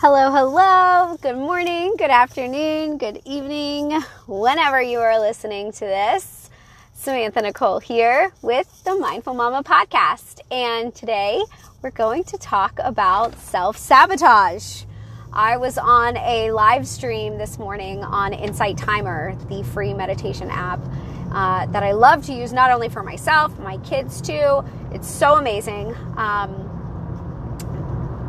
Hello, hello. Good morning, good afternoon, good evening, whenever you are listening to this. Samantha Nichole here with the Mindful Mama podcast. And today we're going to talk about self sabotage. I was on a live stream this morning on Insight Timer, the free meditation app uh, that I love to use not only for myself, my kids too. It's so amazing. Um,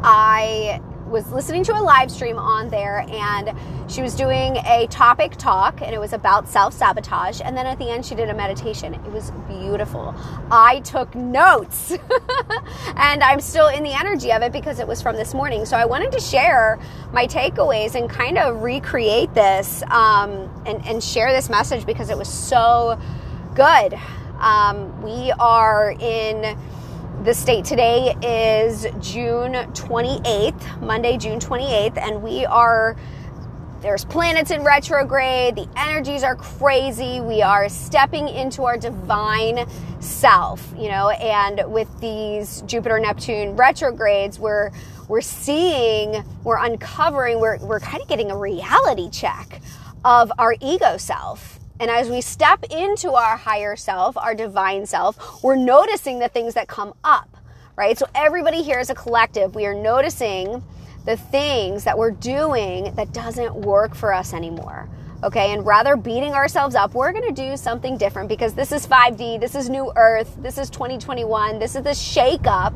I was listening to a live stream on there and she was doing a topic talk and it was about self sabotage. And then at the end, she did a meditation. It was beautiful. I took notes and I'm still in the energy of it because it was from this morning. So I wanted to share my takeaways and kind of recreate this um, and, and share this message because it was so good. Um, we are in the state today is June 28th, Monday, June 28th, and we are there's planets in retrograde, the energies are crazy. We are stepping into our divine self, you know, and with these Jupiter Neptune retrogrades, we're we're seeing, we're uncovering, we're we're kind of getting a reality check of our ego self and as we step into our higher self, our divine self, we're noticing the things that come up, right? So everybody here is a collective. We are noticing the things that we're doing that doesn't work for us anymore. Okay, and rather beating ourselves up, we're gonna do something different because this is 5D, this is New Earth, this is 2021, this is the shakeup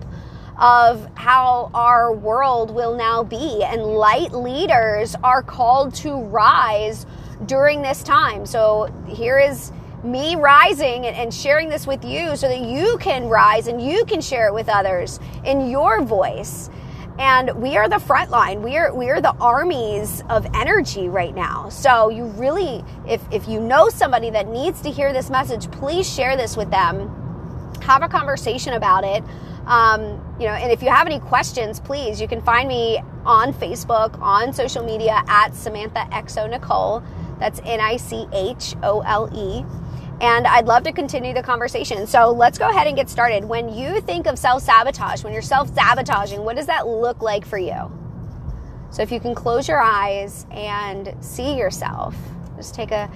of how our world will now be. And light leaders are called to rise during this time. So here is me rising and sharing this with you so that you can rise and you can share it with others in your voice. And we are the front line. We are we are the armies of energy right now. So you really if if you know somebody that needs to hear this message, please share this with them. Have a conversation about it. Um, you know, and if you have any questions, please, you can find me on Facebook, on social media at Samantha Exo Nichole. That's N I C H O L E. And I'd love to continue the conversation. So let's go ahead and get started. When you think of self sabotage, when you're self sabotaging, what does that look like for you? So if you can close your eyes and see yourself, just take a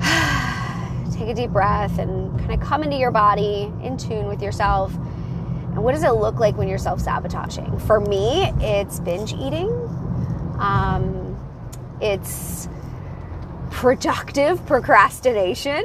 take a deep breath and kind of come into your body in tune with yourself. And what does it look like when you're self sabotaging? For me, it's binge eating. Um, it's productive procrastination.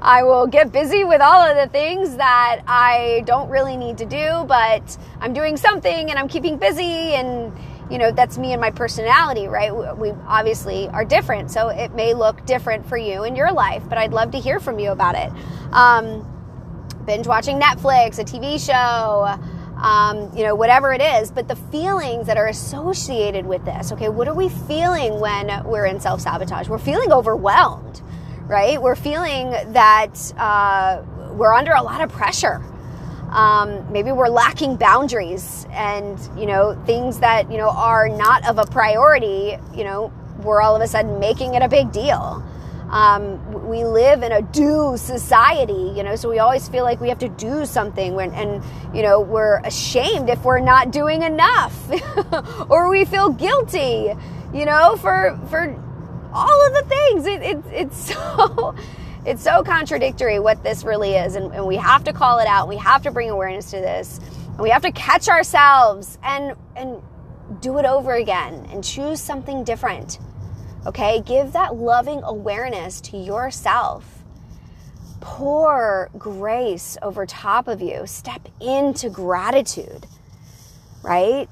I will get busy with all of the things that I don't really need to do, but I'm doing something and I'm keeping busy and you know that's me and my personality right we obviously are different so it may look different for you in your life but i'd love to hear from you about it um, binge watching netflix a tv show um, you know, whatever it is, but the feelings that are associated with this. Okay, what are we feeling when we're in self sabotage? We're feeling overwhelmed, right? We're feeling that uh, we're under a lot of pressure. Um, maybe we're lacking boundaries and, you know, things that, you know, are not of a priority, you know, we're all of a sudden making it a big deal. Um, we live in a do society, you know, so we always feel like we have to do something when, and, you know, we're ashamed if we're not doing enough or we feel guilty, you know, for, for all of the things. It, it, it's so, it's so contradictory what this really is. And, and we have to call it out. We have to bring awareness to this and we have to catch ourselves and, and do it over again and choose something different Okay, give that loving awareness to yourself. Pour grace over top of you. Step into gratitude, right?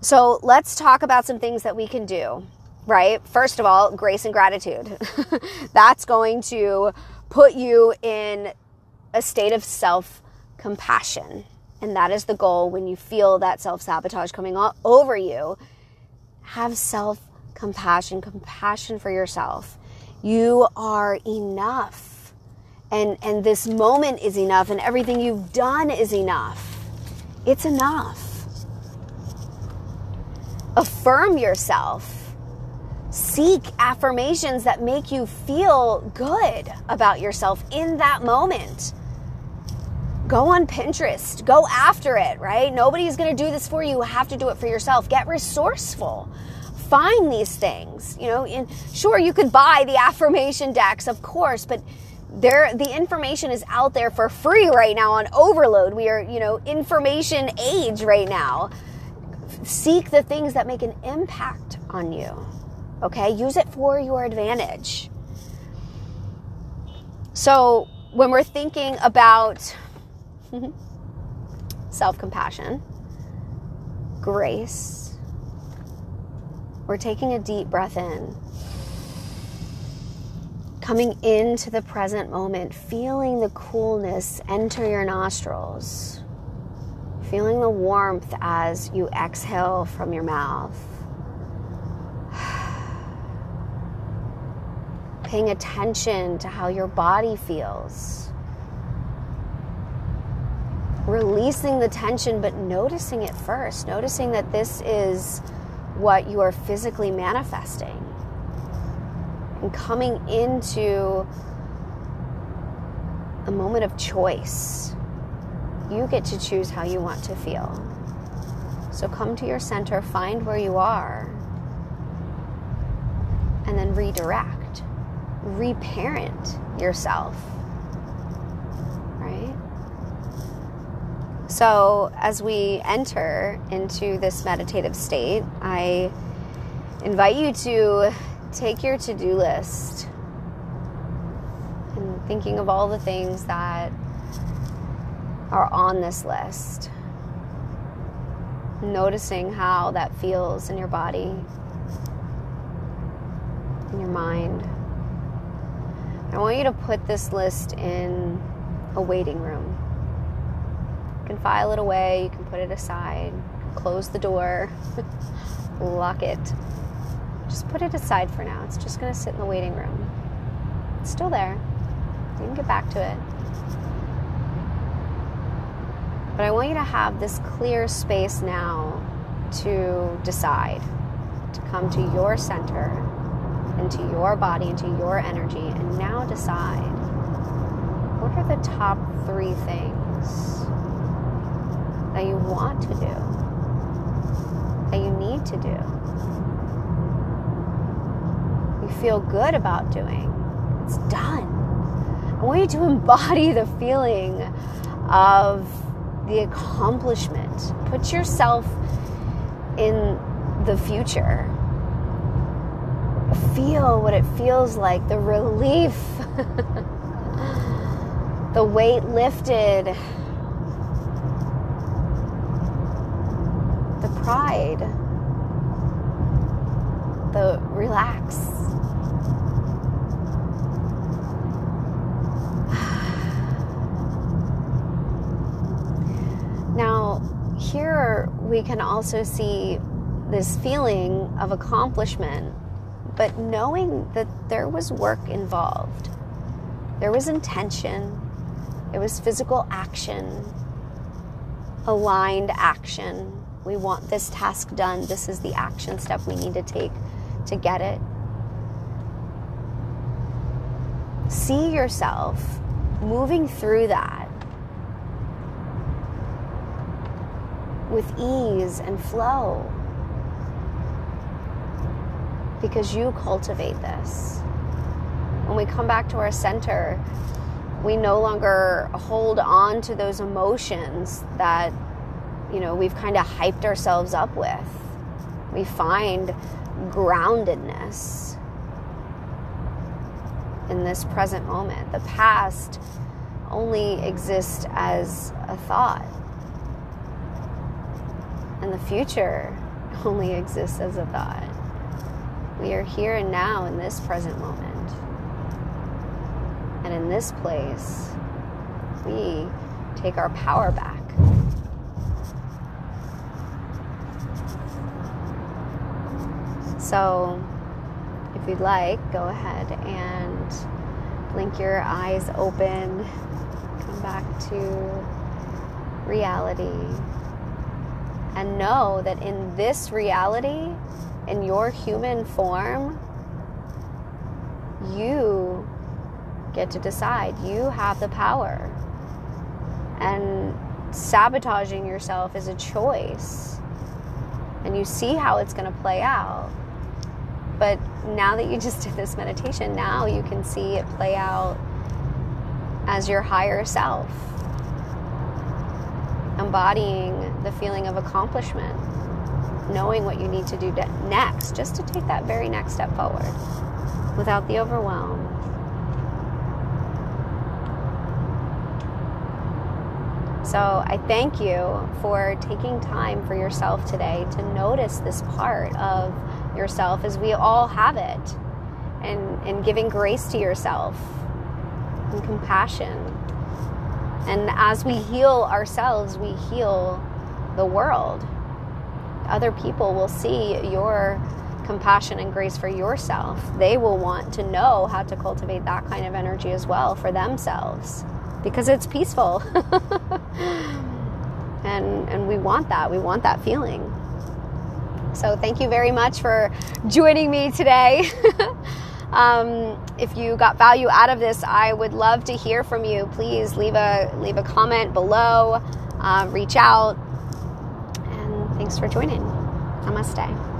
So let's talk about some things that we can do, right? First of all, grace and gratitude. That's going to put you in a state of self compassion. And that is the goal when you feel that self sabotage coming over you. Have self compassion, compassion for yourself. You are enough. And, and this moment is enough, and everything you've done is enough. It's enough. Affirm yourself. Seek affirmations that make you feel good about yourself in that moment. go on Pinterest, go after it, right? Nobody's going to do this for you. You have to do it for yourself. Get resourceful. Find these things, you know, and sure you could buy the affirmation decks, of course, but there the information is out there for free right now on overload. We are, you know, information age right now. Seek the things that make an impact on you. Okay? Use it for your advantage. So, when we're thinking about self compassion, grace, we're taking a deep breath in, coming into the present moment, feeling the coolness enter your nostrils, feeling the warmth as you exhale from your mouth. Paying attention to how your body feels. Releasing the tension, but noticing it first, noticing that this is what you are physically manifesting, and coming into a moment of choice. You get to choose how you want to feel. So come to your center, find where you are, and then redirect, reparent yourself So, as we enter into this meditative state, I invite you to take your to do list and thinking of all the things that are on this list. Noticing how that feels in your body, in your mind. I want you to put this list in a waiting room can file it away, you can put it aside, close the door, lock it. Just put it aside for now. It's just going to sit in the waiting room. It's still there. You can get back to it. But I want you to have this clear space now to decide, to come to your center, into your body, into your energy, and now decide what are the top three things that you want to do, that you need to do. You feel good about doing. It's done. I want you to embody the feeling of the accomplishment. Put yourself in the future. Feel what it feels like the relief, the weight lifted pride, the relax. Now, here we can also see this feeling of accomplishment, but knowing that there was work involved. There was intention, it was physical action, aligned action, we want this task done. This is the action step we need to take to get it. See yourself moving through that with ease and flow because you cultivate this. When we come back to our center, we no longer hold on to those emotions that you know, we've kind of hyped ourselves up with. We find groundedness in this present moment. The past only exists as a thought, and the future only exists as a thought. We are here and now in this present moment. And in this place, we take our power back. So, if you'd like, go ahead and blink your eyes open, come back to reality, and know that in this reality, in your human form, you get to decide. You have the power. And sabotaging yourself is a choice. And you see how it's going to play out. But now that you just did this meditation, now you can see it play out as your higher self, embodying the feeling of accomplishment, knowing what you need to do next, just to take that very next step forward without the overwhelm. So I thank you for taking time for yourself today to notice this part of yourself as we all have it and, and giving grace to yourself and compassion. And as we heal ourselves, we heal the world. Other people will see your compassion and grace for yourself. They will want to know how to cultivate that kind of energy as well for themselves because it's peaceful. and and we want that. We want that feeling. So thank you very much for joining me today. um, if you got value out of this, I would love to hear from you. Please leave a leave a comment below. Uh, reach out. And thanks for joining. Namaste.